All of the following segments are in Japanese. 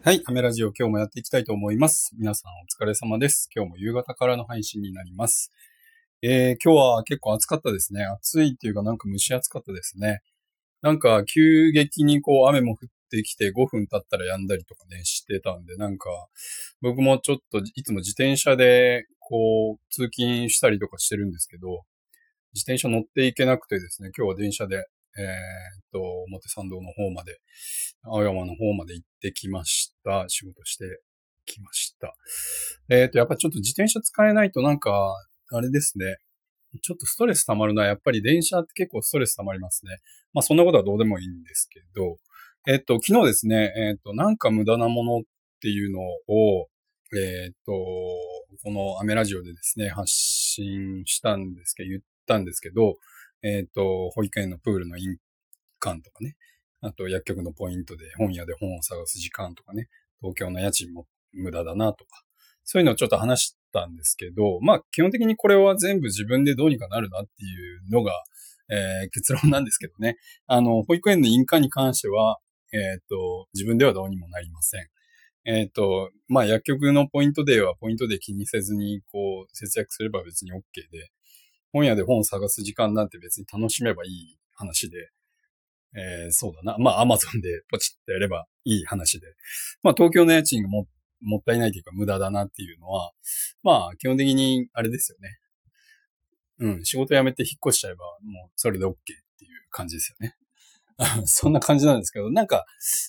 はい。アメラジオ今日もやっていきたいと思います。皆さんお疲れ様です。今日も夕方からの配信になります。えー、今日は結構暑かったですね。暑いっていうかなんか蒸し暑かったですね。なんか急激にこう雨も降ってきて5分経ったら止んだりとかね、してたんで、なんか僕もちょっといつも自転車でこう通勤したりとかしてるんですけど、自転車乗っていけなくてですね、今日は電車でえーっと、表参道の方まで、青山の方まで行ってきました。仕事してきました。えーっと、やっぱちょっと自転車使えないとなんか、あれですね。ちょっとストレス溜まるな。やっぱり電車って結構ストレス溜まりますね。まあそんなことはどうでもいいんですけど、えっと、昨日ですね、えっと、なんか無駄なものっていうのを、えっと、このアメラジオでですね、発信したんですけど、言ったんですけど、えっ、と、保育園のプールの印鑑とかね。あと、薬局のポイントで本屋で本を探す時間とかね。東京の家賃も無駄だなとか。そういうのをちょっと話したんですけど、まあ、基本的にこれは全部自分でどうにかなるなっていうのが、えー結論なんですけどね。あの、保育園の印鑑に関しては、えっ、と、自分ではどうにもなりません。えっ、と、まあ、薬局のポイントデーはポイントで気にせずに、こう、節約すれば別に OK で、本屋で本を探す時間なんて別に楽しめばいい話で、えー、そうだな。まあ、アマゾンでポチってやればいい話で。まあ、東京の家賃がももったいないというか無駄だなっていうのは、まあ、基本的にあれですよね。うん、仕事辞めて引っ越しちゃえば、もうそれで OK っていう感じですよね。そんな感じなんですけど、なんか、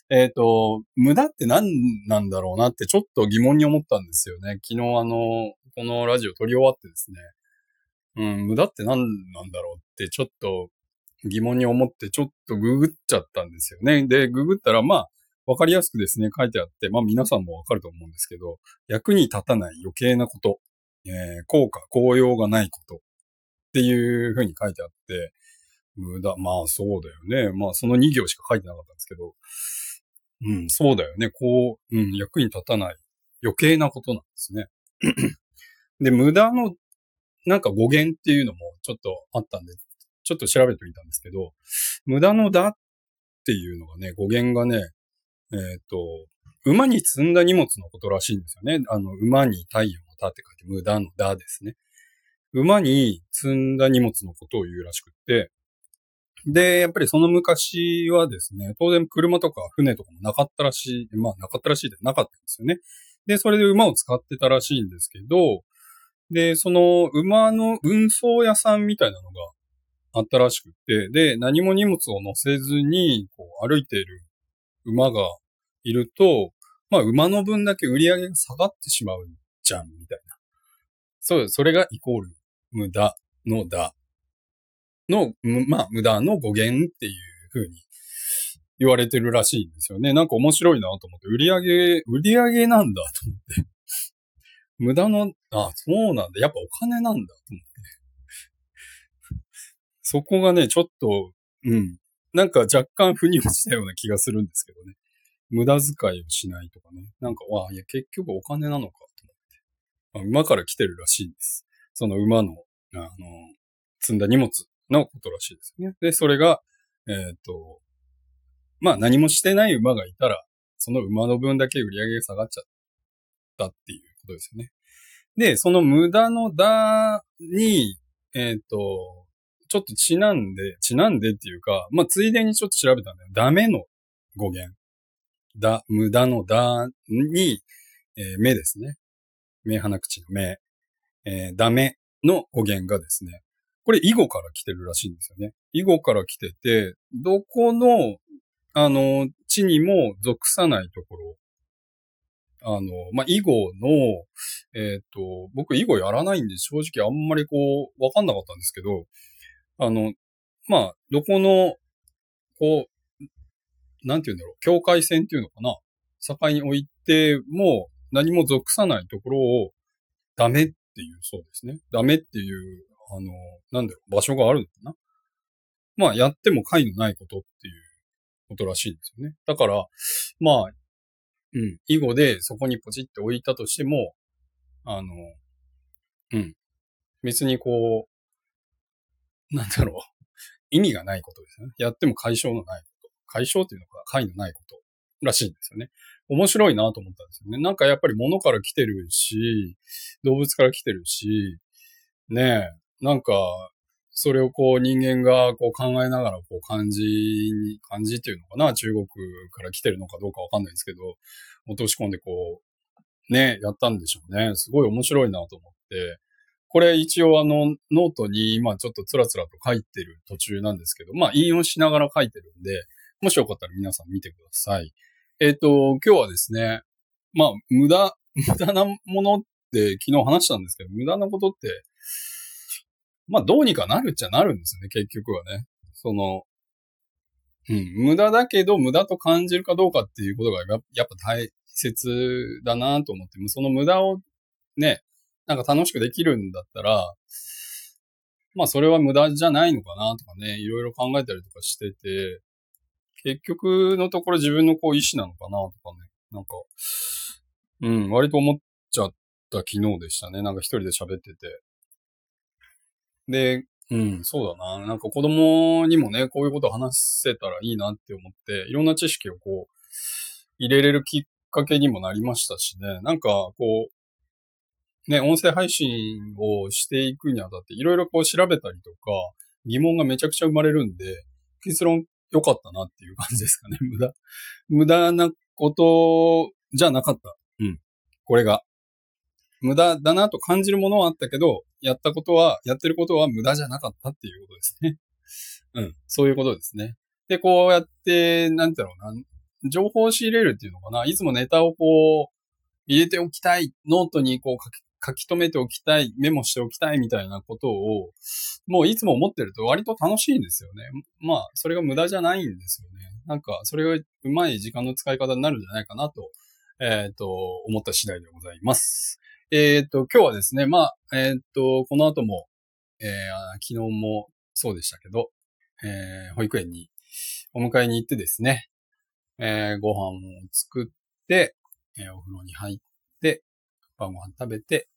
えっ、と、無駄って何なんだろうなってちょっと疑問に思ったんですよね。昨日あの、このラジオ撮り終わってですね、うん、無駄って何なんだろうってちょっと疑問に思ってちょっとググっちゃったんですよね。で、ググったらまあ、わかりやすくですね、書いてあって、まあ皆さんもわかると思うんですけど、役に立たない余計なこと、えー効果、効用がないことっていうふうに書いてあって、無駄、まあそうだよね。まあその2行しか書いてなかったんですけど、うん、そうだよね。こう、うん、役に立たない余計なことなんですね。で、無駄のなんか語源っていうのもちょっとあったんで、ちょっと調べてみたんですけど、無駄のだっていうのがね、語源がね、えっ、と、馬に積んだ荷物のことらしいんですよね。あの、馬に太陽の田って書いて無駄のだですね。馬に積んだ荷物のことを言うらしくって、で、やっぱりその昔はですね、当然車とか船とかもなかったらしい、まあなかったらしいでなかったんですよね。で、それで馬を使ってたらしいんですけど、で、その馬の運送屋さんみたいなのがあったらしくて、で、何も荷物を乗せずにこう歩いている馬がいると、まあ馬の分だけ売り上げが下がってしまうじゃん、みたいな。そう、それがイコール無駄のだの、まあ無駄の語源っていう風に言われてるらしいんですよね。なんか面白いなと思って、売り上げ、売り上げなんだと思って。無駄の、あ、そうなんだ。やっぱお金なんだと思って。そこがね、ちょっと、うん。なんか若干腑に落ちたような気がするんですけどね。無駄遣いをしないとかね。なんか、わあ、いや、結局お金なのかと思って。まあ馬から来てるらしいんです。その馬の、あの、積んだ荷物のことらしいですね。で、それが、えっ、と、まあ何もしてない馬がいたら、その馬の分だけ売り上げが下がっちゃったっていうことですよね。で、その無駄のだに、えっ、と、ちょっとちなんで、ちなんでっていうか、まあ、ついでにちょっと調べたんだよ。ダメの語源。だ、無駄のだに、えー目ですね。目鼻口の目。えーダメの語源がですね、これ囲碁から来てるらしいんですよね。囲碁から来てて、どこの、あの、地にも属さないところ。あの、まあ、囲碁の、えっ、と、僕囲碁やらないんで正直あんまりこう、わかんなかったんですけど、あの、まあ、どこの、こう、なんて言うんだろう、境界線っていうのかな境に置いても何も属さないところをダメっていうそうですね。ダメっていう、あの、なんだろう、場所があるのかなまあ、やっても解のないことっていうことらしいんですよね。だから、まあ、うん、囲碁でそこにポチって置いたとしても、あの、うん、別にこう、なんだろう、意味がないことですね。やっても解消のないこと。解消っていうのか、解のないこと。らしいんですよね。面白いなと思ったんですよね。なんかやっぱり物から来てるし、動物から来てるし、ねえ、なんか、それをこう人間がこう考えながらこう漢字に、漢字っていうのかな中国から来てるのかどうかわかんないですけど、落とし込んでこう、ね、やったんでしょうね。すごい面白いなと思って。これ一応あのノートに今ちょっとつらつらと書いてる途中なんですけど、まあ引用しながら書いてるんで、もしよかったら皆さん見てください。えっ、ー、と、今日はですね、まあ無駄、無駄なものって昨日話したんですけど、無駄なことって、まあどうにかなるっちゃなるんですね、結局はね。その、うん、無駄だけど無駄と感じるかどうかっていうことがやっぱ大切だなと思って、その無駄をね、なんか楽しくできるんだったら、まあそれは無駄じゃないのかなとかね、いろいろ考えたりとかしてて、結局のところ自分のこう意思なのかなとかね、なんか、うん、割と思っちゃった昨日でしたね。なんか一人で喋ってて。で、うん、そうだな。なんか子供にもね、こういうことを話せたらいいなって思って、いろんな知識をこう、入れれるきっかけにもなりましたしね。なんか、こう、ね、音声配信をしていくにあたって、いろいろこう調べたりとか、疑問がめちゃくちゃ生まれるんで、結論良かったなっていう感じですかね。無駄、無駄なことじゃなかった。うん。これが。無駄だなと感じるものはあったけど、やったことは、やってることは無駄じゃなかったっていうことですね。うん。そういうことですね。で、こうやって、なんだろうな、情報を仕入れるっていうのかな。いつもネタをこう、入れておきたい。ノートにこう書き書き留めておきたい、メモしておきたいみたいなことを、もういつも思ってると割と楽しいんですよね。まあ、それが無駄じゃないんですよね。なんか、それがうまい時間の使い方になるんじゃないかなと、えっ、ー、と、思った次第でございます。えっ、ー、と、今日はですね、まあ、えっ、ー、と、この後も、えー、昨日もそうでしたけど、えー、保育園にお迎えに行ってですね、えー、ご飯を作って、えー、お風呂に入って、晩ご飯食べて、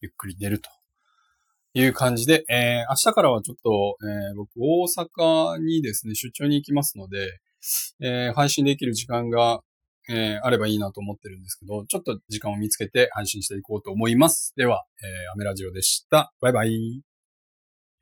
ゆっくり寝るという感じで、えー、明日からはちょっと、えー、僕大阪にですね、出張に行きますので、えー、配信できる時間が、えー、あればいいなと思ってるんですけど、ちょっと時間を見つけて配信していこうと思います。では、えー、アメラジオでした。バイバイ。